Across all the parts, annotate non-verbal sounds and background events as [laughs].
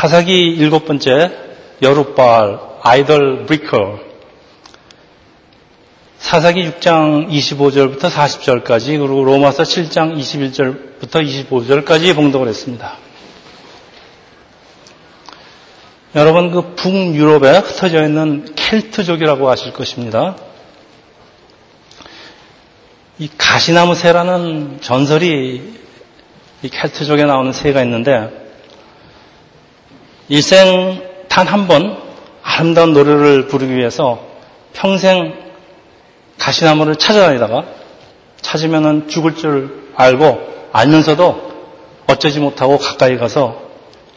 사사기 일곱 번째 여룻발 아이돌 브리커 사사기 6장 25절부터 40절까지 그리고 로마서 7장 21절부터 25절까지 봉독을 했습니다. 여러분 그 북유럽에 흩어져 있는 켈트족이라고 아실 것입니다. 이 가시나무 새라는 전설이 이 켈트족에 나오는 새가 있는데 일생 단 한 번 아름다운 노래를 부르기 위해서 평생 가시나무를 찾아다니다가 찾으면 죽을 줄 알고 알면서도 어쩌지 못하고 가까이 가서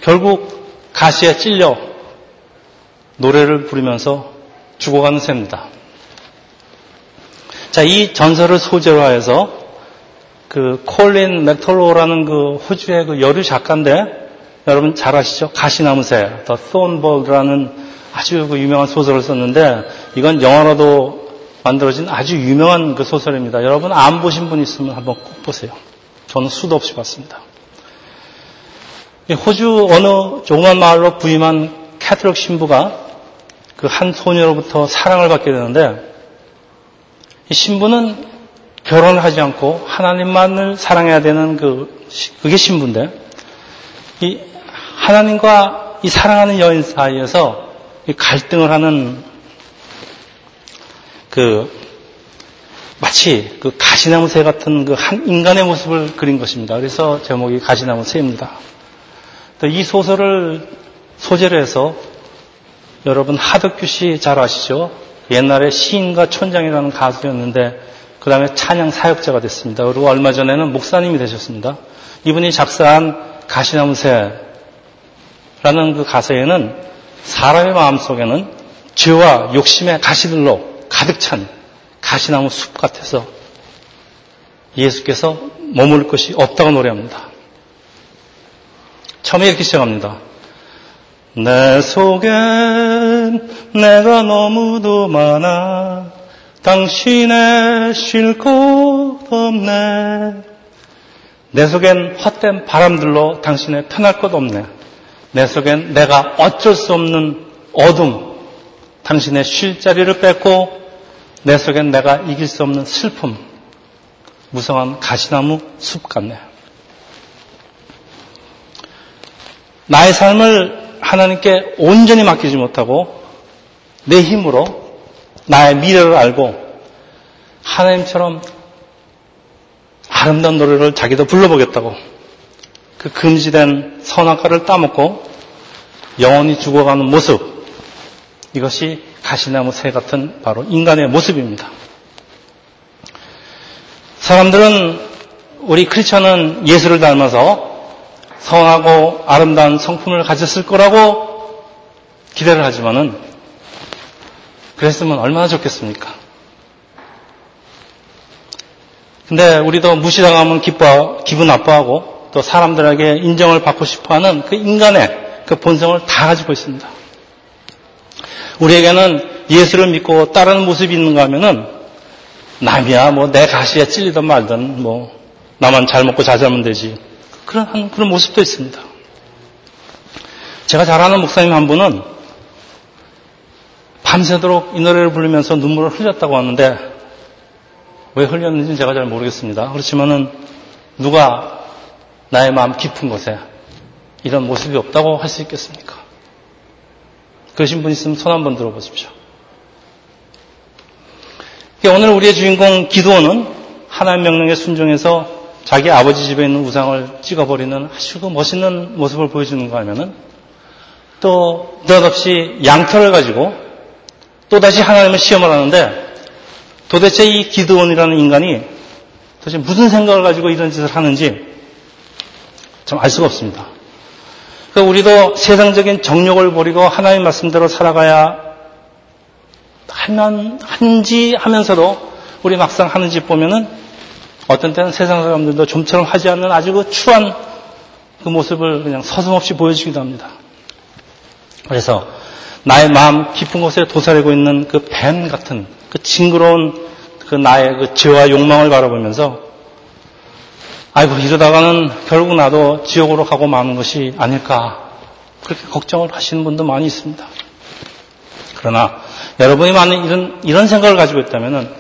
결국 가시에 찔려 노래를 부르면서 죽어가는 새입니다. 자, 이 전설을 소재로 하여서 그 콜린 맥컬로라는 그 호주의 그 여류 작가인데 여러분 잘 아시죠? 가시나무새, The Thorn Birds라는 아주 그 유명한 소설을 썼는데 이건 영화로도 만들어진 아주 유명한 그 소설입니다. 여러분 안 보신 분 있으면 한번 꼭 보세요. 저는 수도 없이 봤습니다. 호주 어느 조그만 마을로 부임한 캐트릭 신부가 그 한 소녀로부터 사랑을 받게 되는데 이 신부는 결혼을 하지 않고 하나님만을 사랑해야 되는 그 그게 신부인데 이 하나님과 이 사랑하는 여인 사이에서 갈등을 하는 그 마치 그 가시나무 새 같은 그 한 인간의 모습을 그린 것입니다. 그래서 제목이 가시나무 새입니다. 또이 소설을 소재로 해서 여러분 하덕규 씨 잘 아시죠? 옛날에 시인과 촌장이라는 가수였는데 그 다음에 찬양 사역자가 됐습니다. 그리고 얼마 전에는 목사님이 되셨습니다. 이분이 작사한 가시나무 새 라는 그 가사에는 사람의 마음 속에는 죄와 욕심의 가시들로 가득 찬 가시나무 숲 같아서 예수께서 머물 것이 없다고 노래합니다. 처음에 이렇게 시작합니다. 내 속엔 내가 너무도 많아 당신의 쉴 곳 없네 내 속엔 헛된 바람들로 당신의 편할 것 없네 내 속엔 내가 어쩔 수 없는 어둠 당신의 쉴 자리를 뺏고 내 속엔 내가 이길 수 없는 슬픔 무성한 가시나무 숲 같네. 나의 삶을 하나님께 온전히 맡기지 못하고 내 힘으로 나의 미래를 알고 하나님처럼 아름다운 노래를 자기도 불러보겠다고 그 금지된 선악과를 따먹고 영원히 죽어가는 모습 이것이 가시나무 새 같은 바로 인간의 모습입니다. 사람들은 우리 크리스천은 예수를 닮아서 성하고 아름다운 성품을 가졌을 거라고 기대를 하지만은 그랬으면 얼마나 좋겠습니까? 근데 우리도 무시당하면 기뻐, 기분 나빠하고 또 사람들에게 인정을 받고 싶어 하는 그 인간의 그 본성을 다 가지고 있습니다. 우리에게는 예수를 믿고 따르는 모습이 있는가 하면은 남이야 뭐 내 가시에 찔리든 말든 뭐 나만 잘 먹고 잘 살면 되지. 그런, 그런 모습도 있습니다. 제가 잘 아는 목사님 한 분은 밤새도록 이 노래를 부르면서 눈물을 흘렸다고 하는데 왜 흘렸는지는 제가 잘 모르겠습니다. 그렇지만은 누가 나의 마음 깊은 곳에 이런 모습이 없다고 할 수 있겠습니까? 그러신 분 있으면 손 한번 들어보십시오. 오늘 우리의 주인공 기도원은 하나님 명령에 순종해서 자기 아버지 집에 있는 우상을 찍어버리는 아주 그 멋있는 모습을 보여주는가 하면은 또 느닷없이 양털을 가지고 또다시 하나님을 시험을 하는데 도대체 이 기드온이라는 인간이 도대체 무슨 생각을 가지고 이런 짓을 하는지 좀알 수가 없습니다. 그러니까 우리도 세상적인 정욕을 버리고 하나님 말씀대로 살아가야 하면 한지 하면서도 우리 막상 하는 짓 보면은 어떤 때는 세상 사람들도 좀처럼 하지 않는 아주 그 추한 그 모습을 그냥 서슴없이 보여주기도 합니다. 그래서 나의 마음 깊은 곳에 도사리고 있는 그 뱀 같은 그 징그러운 그 나의 그 죄와 욕망을 바라보면서 아이고 이러다가는 결국 나도 지옥으로 가고 마는 것이 아닐까 그렇게 걱정을 하시는 분도 많이 있습니다. 그러나 여러분이 만약 이런, 이런 생각을 가지고 있다면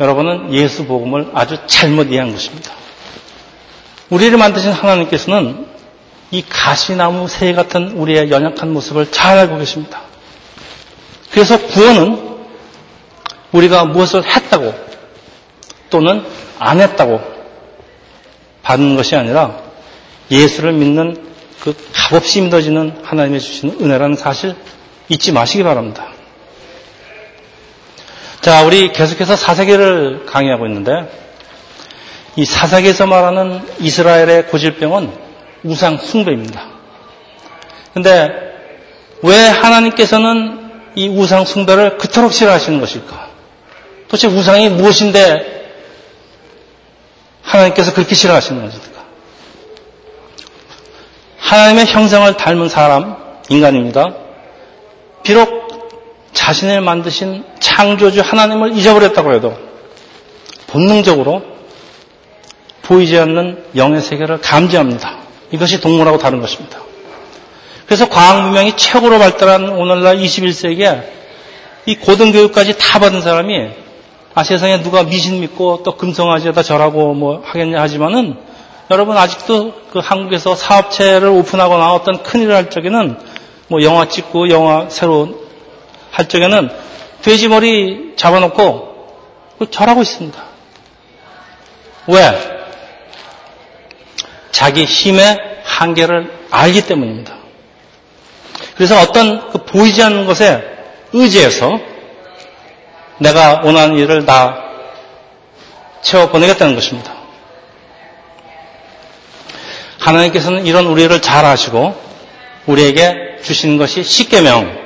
여러분은 예수 복음을 아주 잘못 이해한 것입니다. 우리를 만드신 하나님께서는 이 가시나무 새 같은 우리의 연약한 모습을 잘 알고 계십니다. 그래서 구원은 우리가 무엇을 했다고 또는 안 했다고 받는 것이 아니라 예수를 믿는 그 값없이 믿어지는 하나님의 주시는 은혜라는 사실 잊지 마시기 바랍니다. 자, 우리 계속해서 사사기를 강의하고 있는데 이 사사기에서 말하는 이스라엘의 고질병은 우상 숭배입니다. 근데 왜 하나님께서는 이 우상 숭배를 그토록 싫어하시는 것일까? 도대체 우상이 무엇인데 하나님께서 그렇게 싫어하시는 것일까? 하나님의 형상을 닮은 사람, 인간입니다. 비록 자신을 만드신 창조주 하나님을 잊어버렸다고 해도 본능적으로 보이지 않는 영의 세계를 감지합니다. 이것이 동물하고 다른 것입니다. 그래서 과학 문명이 최고로 발달한 오늘날 21세기에 이 고등교육까지 다 받은 사람이 아 세상에 누가 미신 믿고 또 금성아지에다 절하고 뭐 하겠냐 하지만은 여러분 아직도 그 한국에서 사업체를 오픈하고 나왔던 큰일을 할 적에는 뭐 영화 찍고 영화 새로 할 적에는 돼지머리 잡아놓고 절하고 있습니다. 왜? 자기 힘의 한계를 알기 때문입니다. 그래서 어떤 그 보이지 않는 것에 의지해서 내가 원하는 일을 다 채워보내겠다는 것입니다. 하나님께서는 이런 우리를 잘 아시고 우리에게 주신 것이 십계명.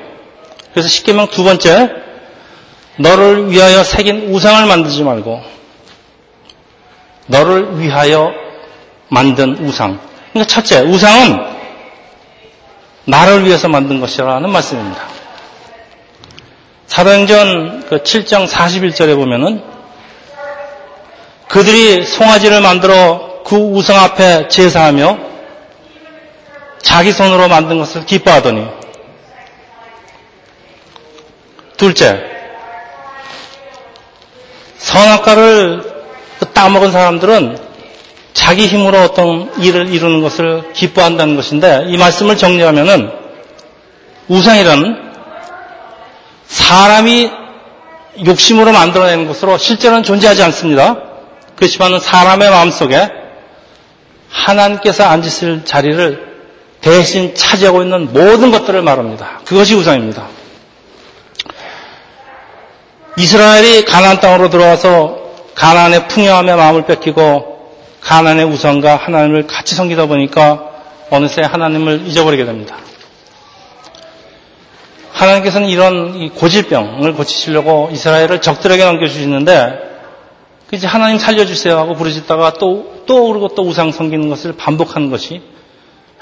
그래서 십계명 두 번째 너를 위하여 새긴 우상을 만들지 말고 너를 위하여 만든 우상. 그러니까 첫째, 우상은 나를 위해서 만든 것이라는 말씀입니다. 사도행전 그 7장 41절에 보면은 그들이 송아지를 만들어 그 우상 앞에 제사하며 자기 손으로 만든 것을 기뻐하더니. 둘째 선악과를 따먹은 사람들은 자기 힘으로 어떤 일을 이루는 것을 기뻐한다는 것인데 이 말씀을 정리하면은 우상이라는 사람이 욕심으로 만들어내는 것으로 실제로는 존재하지 않습니다. 그렇지만 사람의 마음속에 하나님께서 앉으실 자리를 대신 차지하고 있는 모든 것들을 말합니다. 그것이 우상입니다. 이스라엘이 가나안 땅으로 들어와서 가나안의 풍요함에 마음을 뺏기고 가나안의 우상과 하나님을 같이 섬기다 보니까 어느새 하나님을 잊어버리게 됩니다. 하나님께서는 이런 고질병을 고치시려고 이스라엘을 적들에게 넘겨주시는데 이제 하나님 살려주세요 하고 부르짖다가 또, 또 오르고 또 우상 섬기는 것을 반복하는 것이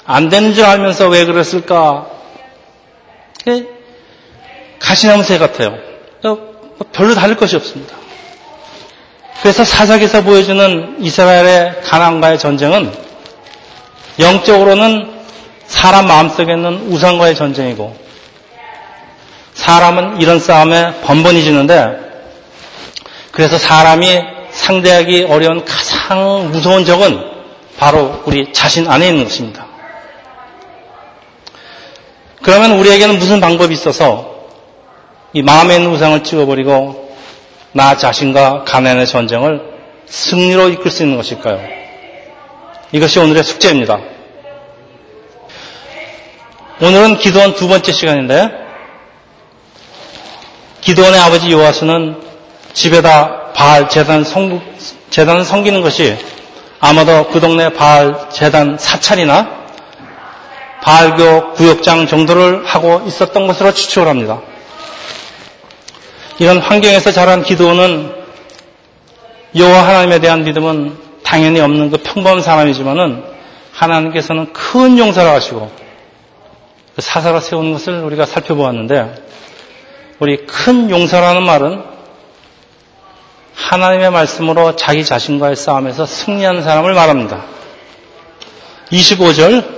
안 되는 줄 알면서 왜 그랬을까? 가시나무새 같아요. 별로 다를 것이 없습니다. 그래서 사사기에서 보여주는 이스라엘의 가난과의 전쟁은 영적으로는 사람 마음속에 있는 우상과의 전쟁이고 사람은 이런 싸움에 번번이 지는데 그래서 사람이 상대하기 어려운 가장 무서운 적은 바로 우리 자신 안에 있는 것입니다. 그러면 우리에게는 무슨 방법이 있어서 이 있는 우상을 찍어버리고 나 자신과 가난의 전쟁을 승리로 이끌 수 있는 것일까요? 이것이 오늘의 숙제입니다. 오늘은 기도원 두 번째 시간인데 기도원의 아버지 요하스는 집에다 바알 재단 성, 재단을 섬기는 것이 아마도 그 동네 바알 재단 사찰이나 바알교 구역장 정도를 하고 있었던 것으로 추측을 합니다. 이런 환경에서 자란 기도는 여호와 하나님에 대한 믿음은 당연히 없는 그 평범한 사람이지만은 하나님께서는 큰 용서를 하시고 그 사사로 세우는 것을 우리가 살펴보았는데 우리 큰 용서라는 말은 하나님의 말씀으로 자기 자신과의 싸움에서 승리하는 사람을 말합니다. 25절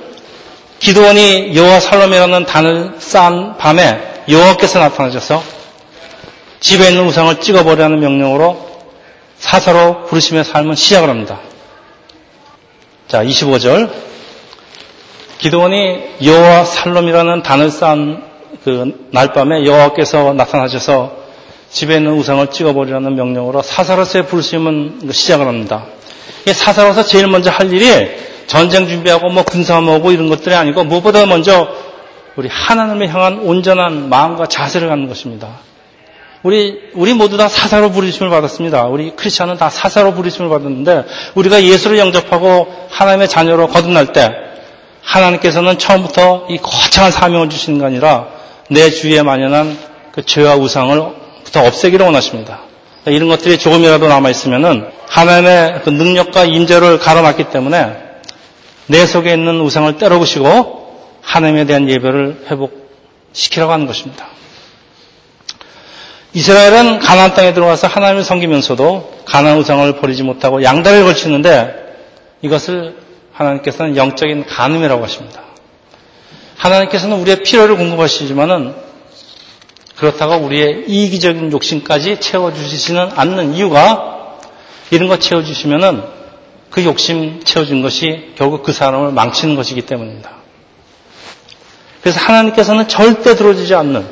기도원이 여호와 살롬이라는 단을 쌓은 밤에 여호와께서 나타나셔서 집에 있는 우상을 찍어버리라는 명령으로 사사로 부르시며 삶은 시작을 합니다. 자, 25절. 기도원이 여호와 살롬이라는 단을 쌓은 그 날밤에 여호와께서 나타나셔서 집에 있는 우상을 찍어버리라는 명령으로 사사로서의 부르심은 시작을 합니다. 사사로서 제일 먼저 할 일이 전쟁 준비하고 뭐 군사모으고 이런 것들이 아니고 무엇보다 먼저 우리 하나님을 향한 온전한 마음과 자세를 갖는 것입니다. 우리, 우리 모두 다 사사로 부르심을 받았습니다. 우리 크리스천은 다 사사로 부르심을 받았는데 우리가 예수를 영접하고 하나님의 자녀로 거듭날 때 하나님께서는 처음부터 이 거창한 사명을 주시는 게 아니라 내 주위에 만연한 그 죄와 우상을 부터 없애기를 원하십니다. 이런 것들이 조금이라도 남아있으면은 하나님의 그 능력과 임재를 가로막기 때문에 내 속에 있는 우상을 때려부시고 하나님에 대한 예배를 회복시키라고 하는 것입니다. 이스라엘은 가나안 땅에 들어와서 하나님을 섬기면서도 가나안 우상을 버리지 못하고 양다리를 걸치는데 이것을 하나님께서는 영적인 간음이라고 하십니다. 하나님께서는 우리의 필요를 공급하시지만은 그렇다고 우리의 이기적인 욕심까지 채워주시지는 않는 이유가 이런 거 채워주시면은 그 욕심 채워준 것이 결국 그 사람을 망치는 것이기 때문입니다. 그래서 하나님께서는 절대 들어주지 않는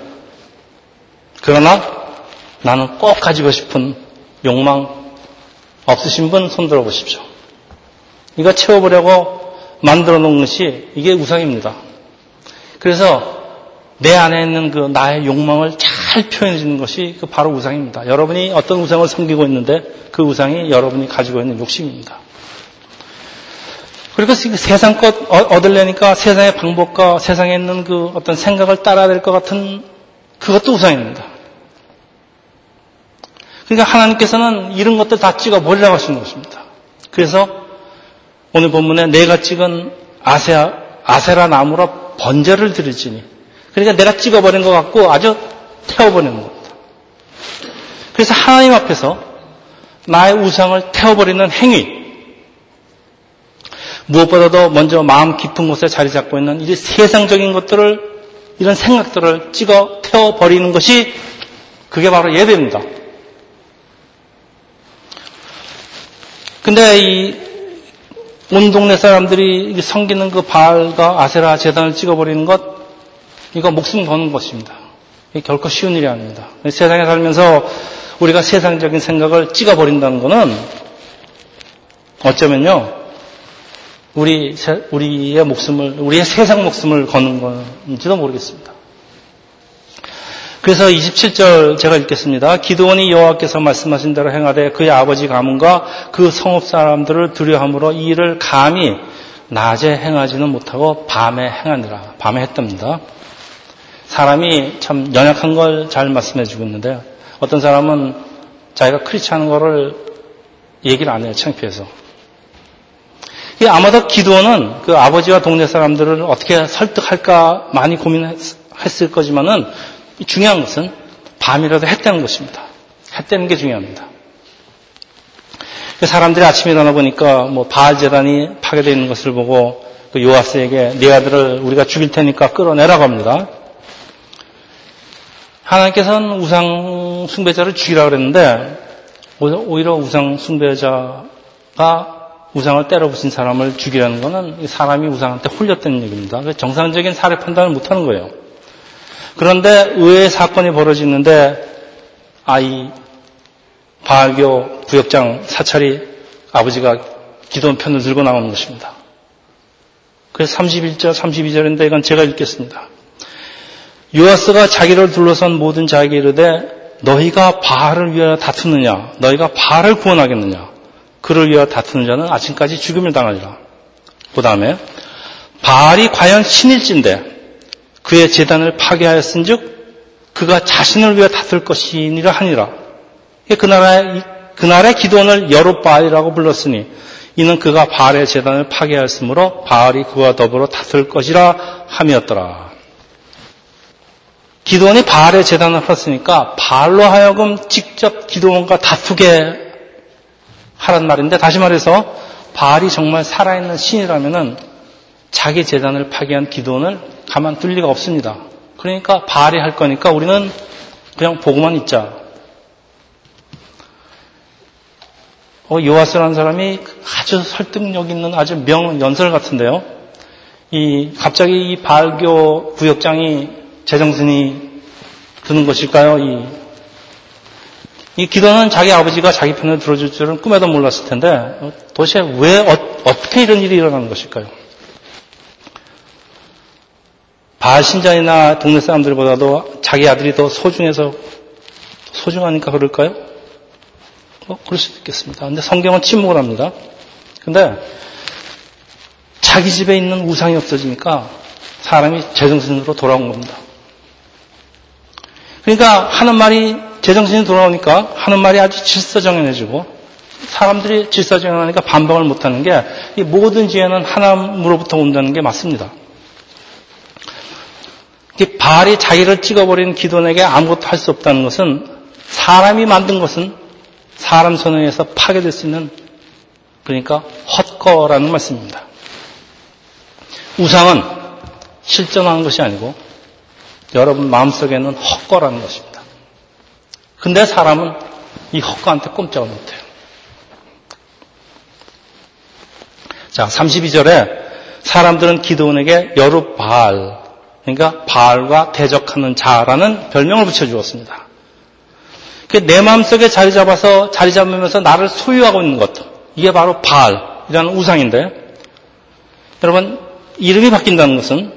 그러나 나는 꼭 가지고 싶은 욕망 없으신 분 손들어 보십시오. 이거 채워보려고 만들어 놓은 것이 이게 우상입니다. 그래서 내 안에 있는 그 나의 욕망을 잘 표현해 주는 것이 그 바로 우상입니다. 여러분이 어떤 우상을 섬기고 있는데 그 우상이 여러분이 가지고 있는 욕심입니다. 그리고 세상 것 얻으려니까 세상의 방법과 세상에 있는 그 어떤 생각을 따라야 될 것 같은 그것도 우상입니다. 그러니까 하나님께서는 이런 것들 다 찍어 버리라고 하시는 것입니다. 그래서 오늘 본문에 내가 찍은 아세, 아세라 나무로 번제를 드리지니. 그러니까 내가 찍어버린 것 같고 아주 태워버리는 겁니다. 그래서 하나님 앞에서 나의 우상을 태워버리는 행위. 무엇보다도 먼저 마음 깊은 곳에 자리 잡고 있는 이 세상적인 것들을, 이런 생각들을 찍어 태워버리는 것이 그게 바로 예배입니다. 근데 이 온 동네 사람들이 섬기는 그 바알과 아세라 재단을 찍어버리는 것, 이거 목숨 거는 것입니다. 이게 결코 쉬운 일이 아닙니다. 세상에 살면서 우리가 세상적인 생각을 찍어버린다는 것은 어쩌면요, 우리, 우리의 목숨을, 우리의 세상 목숨을 거는 건지도 모르겠습니다. 그래서 27절 제가 읽겠습니다. 기도원이 여호와께서 말씀하신 대로 행하되 그의 아버지 가문과 그 성읍 사람들을 두려함으로 이 일을 감히 낮에 행하지는 못하고 밤에 행하니라. 밤에 했답니다. 사람이 참 연약한 걸 잘 말씀해 주고 있는데 어떤 사람은 자기가 크리스찬 거를 얘기를 안 해요. 창피해서. 아마도 기도원은 그 아버지와 동네 사람들을 어떻게 설득할까 많이 고민했을 거지만은 중요한 것은 밤이라도 했다는 것입니다. 했다는 게 중요합니다. 그 사람들이 아침에 일어나 보니까 뭐 바알 재단이 파괴되어 있는 것을 보고 그 요아스에게 네 아들을 우리가 죽일 테니까 끌어내라고 합니다. 하나님께서는 우상 숭배자를 죽이라 그랬는데 오히려 우상 숭배자가 우상을 때려 부신 사람을 죽이라는 것은 사람이 우상한테 홀렸다는 얘기입니다. 정상적인 사례 판단을 못하는 거예요. 그런데 의외의 사건이 벌어지는데 아이 바알교 구역장 사찰이 아버지가 기도원 편을 들고 나오는 것입니다. 그래서 31절, 32절인데 이건 제가 읽겠습니다. 요아스가 자기를 둘러선 모든 자에게 이르되 너희가 바알을 위하여 다투느냐 너희가 바알을 구원하겠느냐 그를 위하여 다투는 자는 아침까지 죽음을 당하리라. 그 다음에 바알이 과연 신일진데 그의 재단을 파괴하였은즉 그가 자신을 위해 다툴 것이니라 하니라. 그 나라의 그날의 기도원을 여로바알이라고 불렀으니 이는 그가 바알의 재단을 파괴하였으므로 바알이 그와 더불어 다툴 것이라 함이었더라. 기도원이 바알의 재단을 헐었으니까 바알로 하여금 직접 기도원과 다투게 하란 말인데 다시 말해서 바알이 정말 살아있는 신이라면은 자기 재단을 파괴한 기도원을 가만둘 리가 없습니다. 그러니까 발휘할 거니까 우리는 그냥 보고만 있자. 어, 요아스라는 사람이 아주 설득력 있는 아주 명 연설 같은데요. 이 갑자기 이 발교 구역장이 제정신이 드는 것일까요? 이, 이 기도는 자기 아버지가 자기 편을 들어줄 줄은 꿈에도 몰랐을 텐데 도대체 왜 어, 어떻게 이런 일이 일어나는 것일까요? 바알 신자이나 동네 사람들보다도 자기 아들이 더 소중해서 소중하니까 그럴까요? 뭐 그럴 수도 있겠습니다. 근데 성경은 침묵을 합니다. 근데 자기 집에 있는 우상이 없어지니까 사람이 제정신으로 돌아온 겁니다. 그러니까 하는 말이 제정신이 돌아오니까 하는 말이 아주 질서정연해지고 사람들이 질서정연하니까 반박을 못하는 게 이 모든 지혜는 하나님으로부터 온다는 게 맞습니다. 발이 자기를 찍어버린 기도원에게 아무것도 할 수 없다는 것은 사람이 만든 것은 사람 손에 의해서 파괴될 수 있는 그러니까 헛거라는 말씀입니다. 우상은 실존하는 것이 아니고 여러분 마음속에는 헛거라는 것입니다. 근데 사람은 이 헛거한테 꼼짝을 못해요. 자, 32절에 사람들은 기도원에게 여룻바알, 그러니까 바알과 대적하는 자라는 별명을 붙여주었습니다. 내 마음속에 자리 잡아서 자리 잡으면서 나를 소유하고 있는 것. 이게 바로 바알이라는 우상인데 여러분 이름이 바뀐다는 것은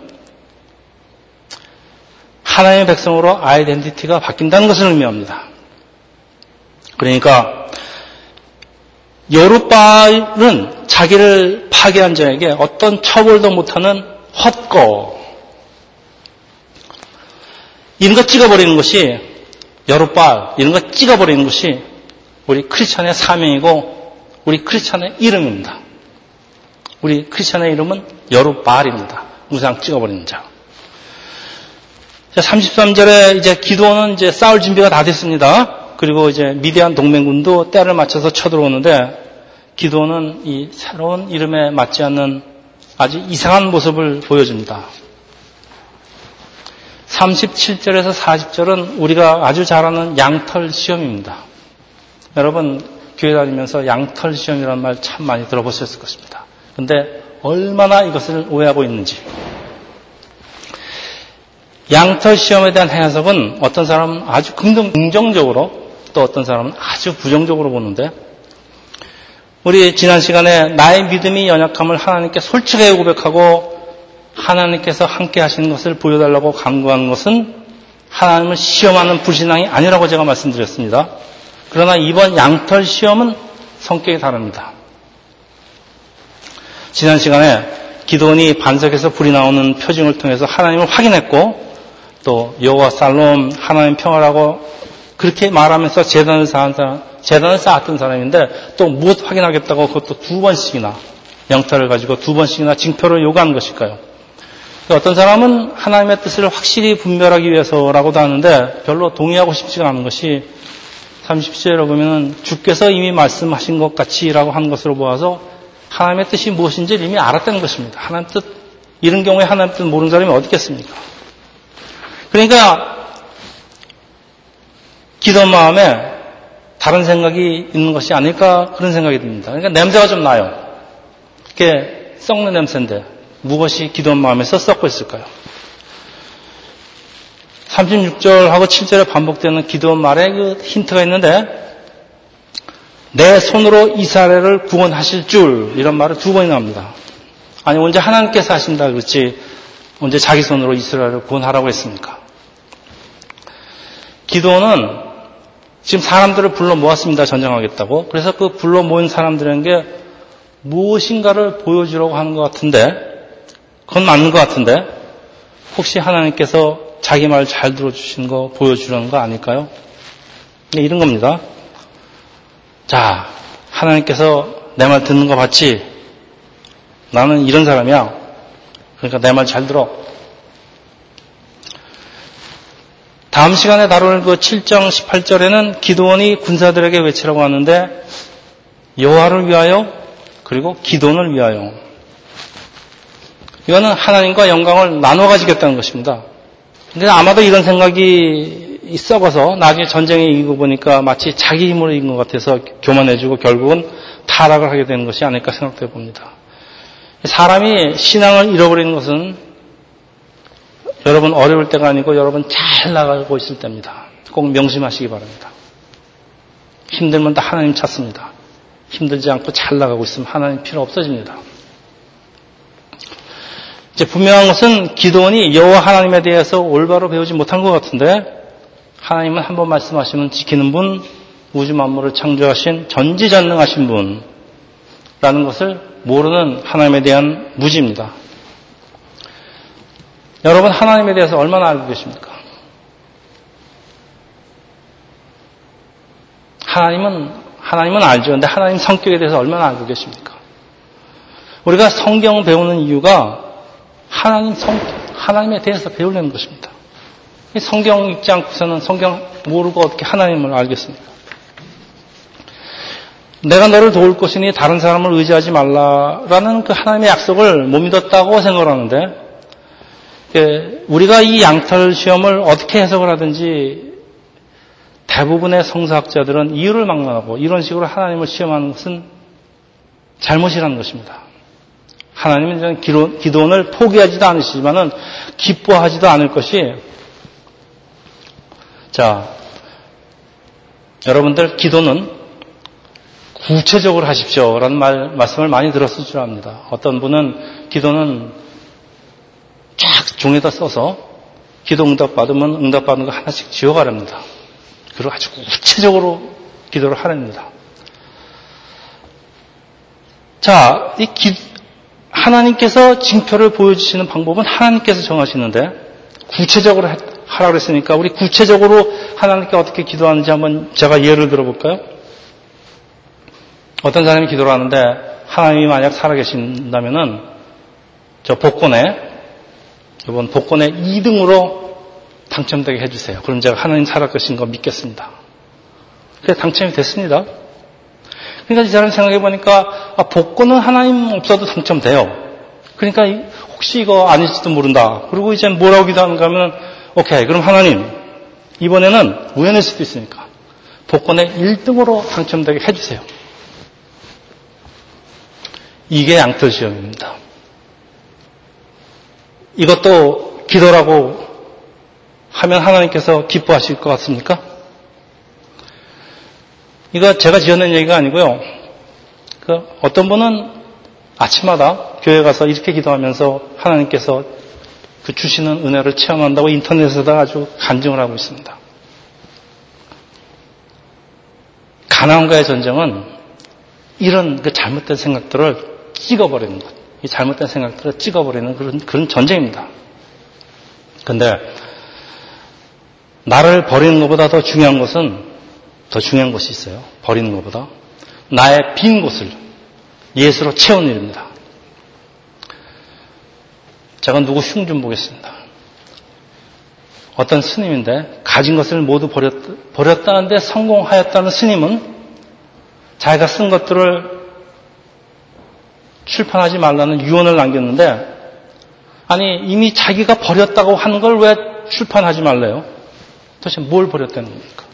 하나님의 백성으로 아이덴티티가 바뀐다는 것을 의미합니다. 그러니까 여룻바알은 자기를 파괴한 자에게 어떤 처벌도 못하는 헛거 이런 거 찍어버리는 것이 여룻발 이런 거 찍어버리는 것이 우리 크리스천의 사명이고 우리 크리스천의 이름입니다. 우리 크리스천의 이름은 여룻발입니다. 우상 찍어버리는 자. 33절에 이제 기도는 이제 싸울 준비가 다 됐습니다. 그리고 이제 미대한 동맹군도 때를 맞춰서 쳐들어오는데 기도는 이 새로운 이름에 맞지 않는 아주 이상한 모습을 보여줍니다. 37절에서 40절은 우리가 아주 잘 아는 양털 시험입니다. 여러분, 교회 다니면서 양털 시험이라는 말 참 많이 들어보셨을 것입니다. 근데 얼마나 이것을 오해하고 있는지. 양털 시험에 대한 해석은 어떤 사람은 아주 긍정적으로 또 어떤 사람은 아주 부정적으로 보는데 우리 지난 시간에 나의 믿음이 연약함을 하나님께 솔직하게 고백하고 하나님께서 함께 하시는 것을 보여달라고 강구하는 것은 하나님을 시험하는 불신앙이 아니라고 제가 말씀드렸습니다. 그러나 이번 양털 시험은 성격이 다릅니다. 지난 시간에 기도원이 반석에서 불이 나오는 표징을 통해서 하나님을 확인했고 또 여호와 살롬 하나님 평화라고 그렇게 말하면서 재단을 쌓은 사람, 재단을 쌓았던 사람인데 또 무엇 확인하겠다고 그것도 두 번씩이나 영탈을 가지고 두 번씩이나 징표를 요구한 것일까요? 어떤 사람은 하나님의 뜻을 확실히 분별하기 위해서라고도 하는데 별로 동의하고 싶지가 않은 것이 30절에 보면 주께서 이미 말씀하신 것 같이라고 하는 것으로 보아서 하나님의 뜻이 무엇인지 이미 알았다는 것입니다. 하나님 뜻, 이런 경우에 하나님 뜻 모르는 사람이 어디 있겠습니까? 그러니까 기도 마음에 다른 생각이 있는 것이 아닐까 그런 생각이 듭니다. 그러니까 냄새가 좀 나요. 이렇게 썩는 냄새인데 무엇이 기도원 마음에서 썩고 있을까요? 36절하고 7절에 반복되는 기도원 말에 그 힌트가 있는데 내 손으로 이스라엘을 구원하실 줄 이런 말을 두 번이나 합니다. 아니 언제 하나님께서 하신다 그렇지 언제 자기 손으로 이스라엘을 구원하라고 했습니까? 기도는 지금 사람들을 불러 모았습니다. 전쟁하겠다고. 그래서 그 불러 모인 사람들에게 무엇인가를 보여주려고 하는 것 같은데 그건 맞는 것 같은데 혹시 하나님께서 자기 말 잘 들어주신 거 보여주려는 거 아닐까요? 네, 이런 겁니다. 자, 하나님께서 내 말 듣는 거 봤지? 나는 이런 사람이야. 그러니까 내 말 잘 들어. 다음 시간에 다룰 그 7장 18절에는 기도원이 군사들에게 외치라고 하는데 여호와를 위하여 그리고 기도원을 위하여 이거는 하나님과 영광을 나눠 가지겠다는 것입니다. 근데 아마도 이런 생각이 썩어서 나중에 전쟁에 이기고 보니까 마치 자기 힘으로 이긴 것 같아서 교만해지고 결국은 타락을 하게 되는 것이 아닐까 생각돼 봅니다. 사람이 신앙을 잃어버리는 것은 여러분 어려울 때가 아니고 여러분 잘 나가고 있을 때입니다. 꼭 명심하시기 바랍니다. 힘들면 다 하나님 찾습니다. 힘들지 않고 잘 나가고 있으면 하나님 필요 없어집니다. 이제 분명한 것은 기도원이 여호와 하나님에 대해서 올바로 배우지 못한 것 같은데 하나님은 한 번 말씀하시면 지키는 분, 우주 만물을 창조하신 전지전능하신 분라는 것을 모르는 하나님에 대한 무지입니다. 여러분 하나님에 대해서 얼마나 알고 계십니까? 하나님은 하나님은 알죠. 근데 하나님 성격에 대해서 얼마나 알고 계십니까? 우리가 성경 배우는 이유가 하나님 성 하나님에 대해서 배우려는 것입니다. 성경 읽지 않고서는 성경 모르고 어떻게 하나님을 알겠습니까? 내가 너를 도울 것이니 다른 사람을 의지하지 말라라는 그 하나님의 약속을 못 믿었다고 생각하는데 예, 우리가 이 양털 시험을 어떻게 해석을 하든지 대부분의 성사학자들은 이유를 막론하고 이런 식으로 하나님을 시험하는 것은 잘못이라는 것입니다. 하나님은 기도원을 포기하지도 않으시지만은 기뻐하지도 않을 것이 자 여러분들 기도는 구체적으로 하십시오라는 말, 말씀을 많이 들었을 줄 압니다. 어떤 분은 기도는 쫙 종에다 써서 기도 응답 받으면 응답 받는 거 하나씩 지어가랍니다. 그리고 아주 구체적으로 기도를 하랍니다. 자, 이 기, 하나님께서 징표를 보여주시는 방법은 하나님께서 정하시는데 구체적으로 하라고 그랬으니까 우리 구체적으로 하나님께 어떻게 기도하는지 한번 제가 예를 들어볼까요? 어떤 사람이 기도를 하는데 하나님이 만약 살아계신다면은 저 복권에 이번 복권에 2등으로 당첨되게 해주세요. 그럼 제가 하나님 살아계신 거 믿겠습니다. 그래 당첨이 됐습니다. 그러니까 이 사람 생각해 보니까 아, 복권은 하나님 없어도 당첨돼요. 그러니까 혹시 이거 아닐지도 모른다. 그리고 이제 뭐라고 기도하는가 하면 오케이 그럼 하나님 이번에는 우연일 수도 있으니까 복권에 1등으로 당첨되게 해주세요. 이게 양털 시험입니다. 이것도 기도라고 하면 하나님께서 기뻐하실 것 같습니까? 이거 제가 지어낸 얘기가 아니고요. 그 어떤 분은 아침마다 교회 가서 이렇게 기도하면서 하나님께서 그 주시는 은혜를 체험한다고 인터넷에다 아주 간증을 하고 있습니다. 가나안과의 전쟁은 이런 그 잘못된 생각들을 찍어버리는 것. 이 잘못된 생각들을 찍어버리는 그런, 그런 전쟁입니다. 근데, 나를 버리는 것보다 더 중요한 것은, 더 중요한 것이 있어요. 버리는 것보다. 나의 빈 곳을 예수로 채운 일입니다. 제가 누구 흉 좀 보겠습니다. 어떤 스님인데, 가진 것을 모두 버렸, 버렸다는데 성공하였다는 스님은 자기가 쓴 것들을 출판하지 말라는 유언을 남겼는데 아니 이미 자기가 버렸다고 하는 걸왜 출판하지 말래요? 도대체 뭘 버렸다는 겁니까?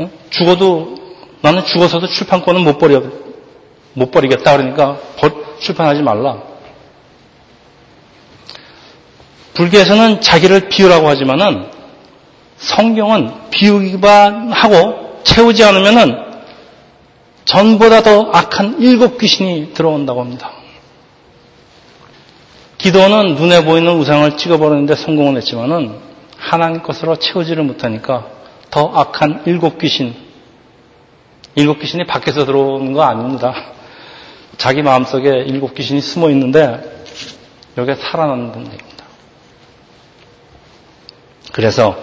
어? 죽어도 나는 죽어서도 출판권은 못 버려 못 버리겠다 그러니까 출판하지 말라. 불교에서는 자기를 비우라고 하지만은 성경은 비우기만 하고 채우지 않으면은 전보다 더 악한 일곱 귀신이 들어온다고 합니다. 기도는 눈에 보이는 우상을 찍어버리는데 성공을 했지만은 하나님 것으로 채우지를 못하니까 더 악한 일곱 귀신, 일곱 귀신이 밖에서 들어오는 거 아닙니다. [laughs] 자기 마음속에 일곱 귀신이 숨어 있는데 여기에 살아남는 얘기입니다. 그래서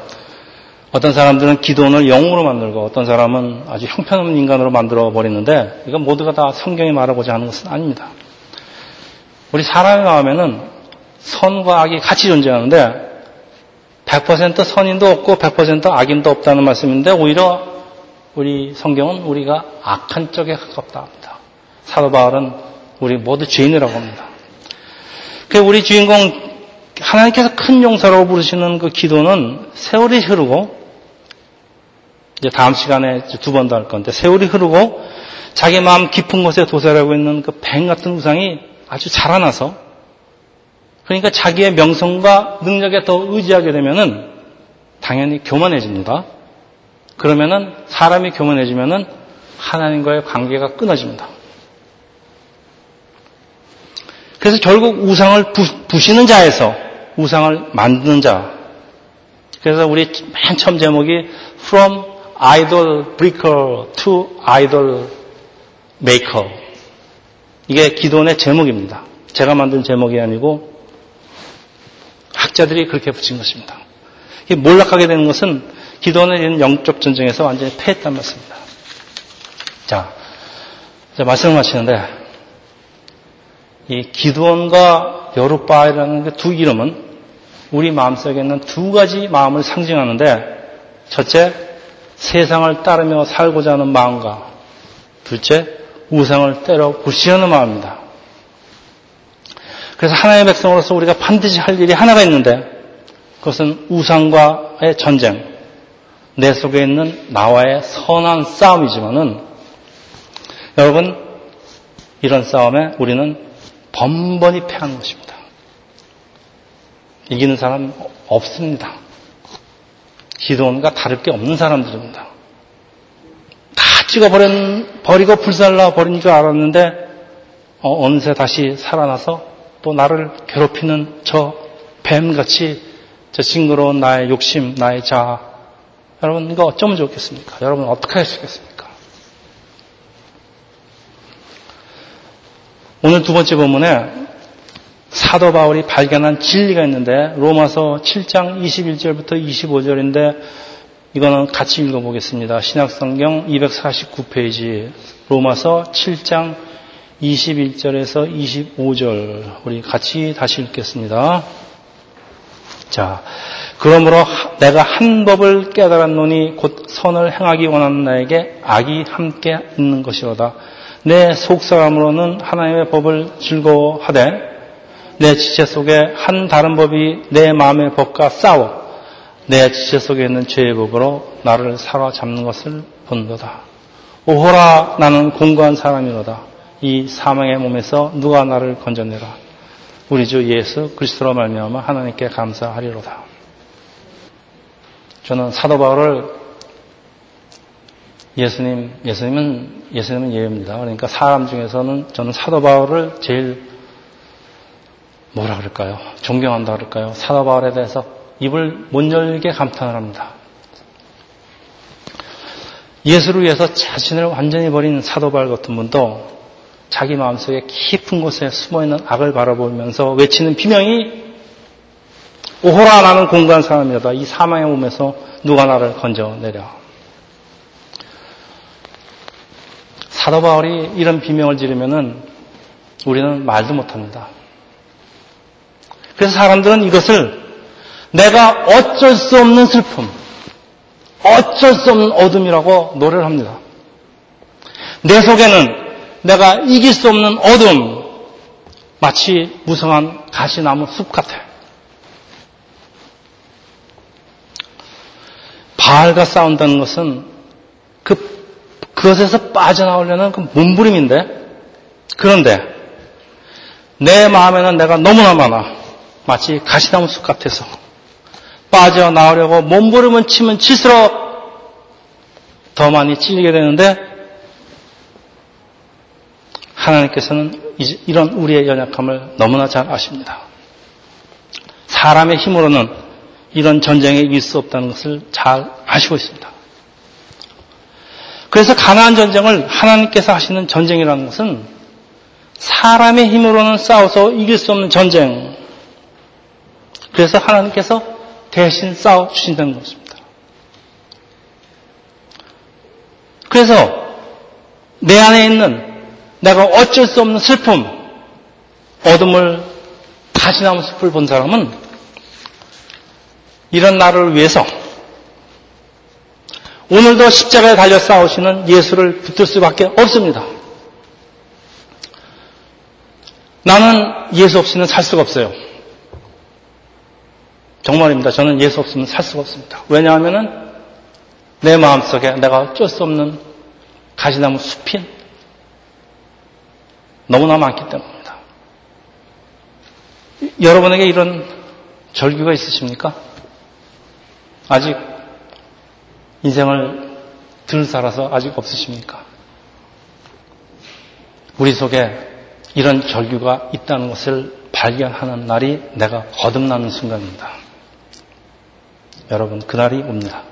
어떤 사람들은 기도원을 영으로 만들고 어떤 사람은 아주 형편없는 인간으로 만들어 버리는데 이건 모두가 다 성경이 말하고자 하는 것은 아닙니다. 우리 사람의 마음에는 선과 악이 같이 존재하는데 100% 선인도 없고 100% 악인도 없다는 말씀인데 오히려 우리 성경은 우리가 악한 쪽에 가깝다 합니다. 사도 바울은 우리 모두 죄인이라고 합니다. 그 우리 주인공 하나님께서 큰 용서라고 부르시는 그 기도는 세월이 흐르고 이제 다음 시간에 두 번 더 할 건데 세월이 흐르고 자기 마음 깊은 곳에 도달하고 있는 그뱀 같은 우상이 아주 자라나서 그러니까 자기의 명성과 능력에 더 의지하게 되면은 당연히 교만해집니다. 그러면은 사람이 교만해지면은 하나님과의 관계가 끊어집니다. 그래서 결국 우상을 부, 시는 자에서 우상을 만드는 자. 그래서 우리 맨 처음 제목이 From Idol Breaker to Idol Maker. 이게 기도원의 제목입니다. 제가 만든 제목이 아니고 학자들이 그렇게 붙인 것입니다. 몰락하게 되는 것은 기도원의 영적 전쟁에서 완전히 패했단 말씀입니다. 자, 이제 말씀을 마치는데 이 기도원과 여룻바이라는 그두 이름은 우리 마음속에 있는 두 가지 마음을 상징하는데 첫째, 세상을 따르며 살고자 하는 마음과 둘째, 우상을 때려 부시하는 마음입니다. 그래서 하나님의 백성으로서 우리가 반드시 할 일이 하나가 있는데 그것은 우상과의 전쟁, 내 속에 있는 나와의 선한 싸움이지만은 여러분 이런 싸움에 우리는 번번이 패하는 것입니다. 이기는 사람 없습니다. 기도원과 다를 게 없는 사람들입니다. 다 찍어버리고 불살라 버린 줄 알았는데 어, 어느새 다시 살아나서 또 나를 괴롭히는 저 뱀같이 저 징그러운 나의 욕심, 나의 자아. 여러분 이거 어쩌면 좋겠습니까? 여러분 어떻게 하시겠습니까? 오늘 두 번째 본문에 사도 바울이 발견한 진리가 있는데 로마서 7장 21절부터 25절인데 이거는 같이 읽어보겠습니다. 신약성경 249페이지 로마서 7장 21절에서 25절 우리 같이 다시 읽겠습니다. 자, 그러므로 내가 한 법을 깨달았노니 곧 선을 행하기 원하는 나에게 악이 함께 있는 것이로다. 내 속사람으로는 하나님의 법을 즐거워하되 내 지체 속에 한 다른 법이 내 마음의 법과 싸워 내 지체 속에 있는 죄의 법으로 나를 사로잡는 것을 본도다. 오호라 나는 공고한 사람이로다. 이 사망의 몸에서 누가 나를 건져내라. 우리 주 예수 그리스도로 말미암아 하나님께 감사하리로다. 저는 사도 바울을 예수님, 예수님은, 예수님은 예입니다. 그러니까 사람 중에서는 저는 사도 바울을 제일 뭐라 그럴까요? 존경한다 그럴까요? 사도 바울에 대해서 입을 못 열게 감탄을 합니다. 예수를 위해서 자신을 완전히 버린 사도 바울 같은 분도 자기 마음속에 깊은 곳에 숨어있는 악을 바라보면서 외치는 비명이 오호라 나는 공부한 사람이다. 이 사망의 몸에서 누가 나를 건져내려. 사도 바울이 이런 비명을 지르면은 우리는 말도 못합니다. 그래서 사람들은 이것을 내가 어쩔 수 없는 슬픔, 어쩔 수 없는 어둠이라고 노래를 합니다. 내 속에는 내가 이길 수 없는 어둠, 마치 무성한 가시나무 숲 같아. 바알과 싸운다는 것은 그, 그것에서 빠져나오려는 그 몸부림인데, 그런데 내 마음에는 내가 너무나 많아. 마치 가시나무 숲 같아서 빠져나오려고 몸부림을 치면 칠수록 더 많이 찔리게 되는데 하나님께서는 이런 우리의 연약함을 너무나 잘 아십니다. 사람의 힘으로는 이런 전쟁에 이길 수 없다는 것을 잘 아시고 있습니다. 그래서 가나안 전쟁을 하나님께서 하시는 전쟁이라는 것은 사람의 힘으로는 싸워서 이길 수 없는 전쟁, 그래서 하나님께서 대신 싸워 주신다는 것입니다. 그래서 내 안에 있는 내가 어쩔 수 없는 슬픔, 어둠을 가시나무 숲을 본 사람은 이런 나를 위해서 오늘도 십자가에 달려 싸우시는 예수를 붙들 수밖에 없습니다. 나는 예수 없이는 살 수가 없어요. 정말입니다. 저는 예수 없으면 살 수가 없습니다. 왜냐하면은 내 마음속에 내가 어쩔 수 없는 가시나무 숲인 너무나 많기 때문입니다. 여러분에게 이런 절규가 있으십니까? 아직 인생을 들 살아서 아직 없으십니까? 우리 속에 이런 절규가 있다는 것을 발견하는 날이 내가 거듭나는 순간입니다. 여러분, 그날이 옵니다.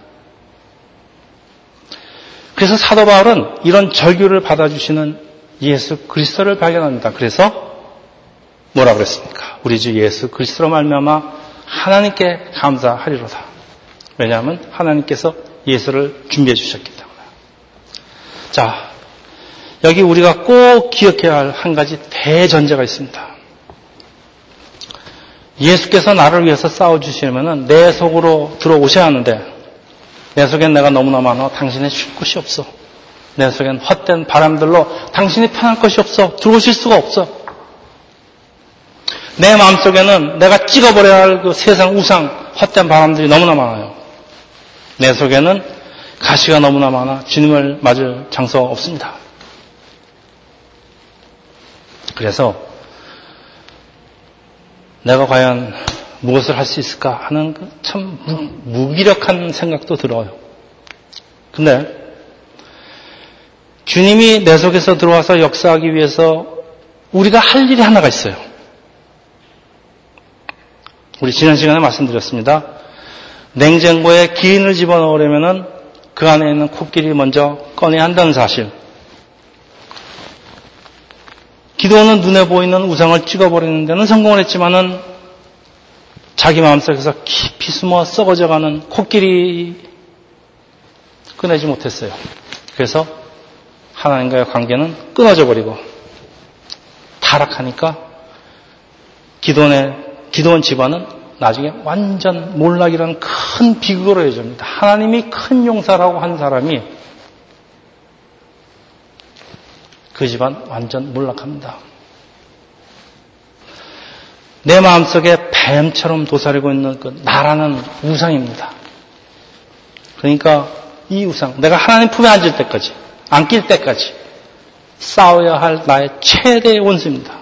그래서 사도 바울은 이런 절규를 받아주시는 예수 그리스도를 발견합니다. 그래서 뭐라 그랬습니까? 우리 주 예수 그리스도로 말미암아 하나님께 감사하리로다. 왜냐하면 하나님께서 예수를 준비해 주셨기 때문에. 자, 여기 우리가 꼭 기억해야 할 한 가지 대전제가 있습니다. 예수께서 나를 위해서 싸워주시려면 내 속으로 들어오셔야 하는데 내 속엔 내가 너무나 많아 당신의 쉴 곳이 없어. 내 속엔 헛된 바람들로 당신이 편할 것이 없어. 들어오실 수가 없어. 내 마음속에는 내가 찍어버려야 할 그 세상 우상, 헛된 바람들이 너무나 많아요. 내 속에는 가시가 너무나 많아 주님을 맞을 장소가 없습니다. 그래서 내가 과연 무엇을 할 수 있을까 하는 그참 무기력한 생각도 들어요. 근데 주님이 내 속에서 들어와서 역사하기 위해서 우리가 할 일이 하나가 있어요. 우리 지난 시간에 말씀드렸습니다. 냉장고에 기인을 집어넣으려면 그 안에 있는 코끼리 먼저 꺼내야 한다는 사실. 기도는 눈에 보이는 우상을 찍어버리는 데는 성공을 했지만은 자기 마음속에서 깊이 숨어 썩어져가는 코끼리 꺼내지 못했어요. 그래서 하나님과의 관계는 끊어져 버리고 타락하니까 기도원의, 기도원 집안은 나중에 완전 몰락이라는 큰 비극으로 이어집니다. 하나님이 큰 용사라고 한 사람이 그 집안 완전 몰락합니다. 내 마음속에 뱀처럼 도사리고 있는 그 나라는 우상입니다. 그러니까 이 우상, 내가 하나님 품에 앉을 때까지, 안길 때까지 싸워야 할 나의 최대의 원수입니다.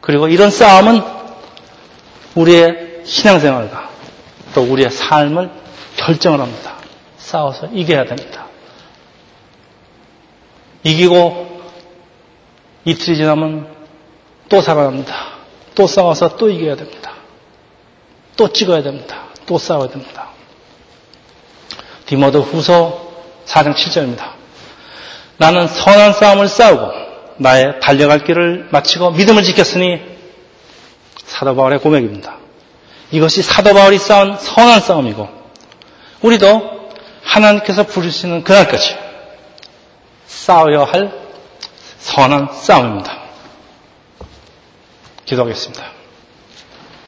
그리고 이런 싸움은 우리의 신앙생활과 또 우리의 삶을 결정을 합니다. 싸워서 이겨야 됩니다. 이기고 이틀이 지나면 또 살아납니다. 또 싸워서 또 이겨야 됩니다. 또 찍어야 됩니다. 또 싸워야 됩니다. 디모드 후서 4장 7절입니다. 나는 선한 싸움을 싸우고 나의 달려갈 길을 마치고 믿음을 지켰으니 사도 바울의 고백입니다. 이것이 사도 바울이 싸운 선한 싸움이고 우리도 하나님께서 부르시는 그날까지 싸워야 할 선한 싸움입니다. 기도하겠습니다.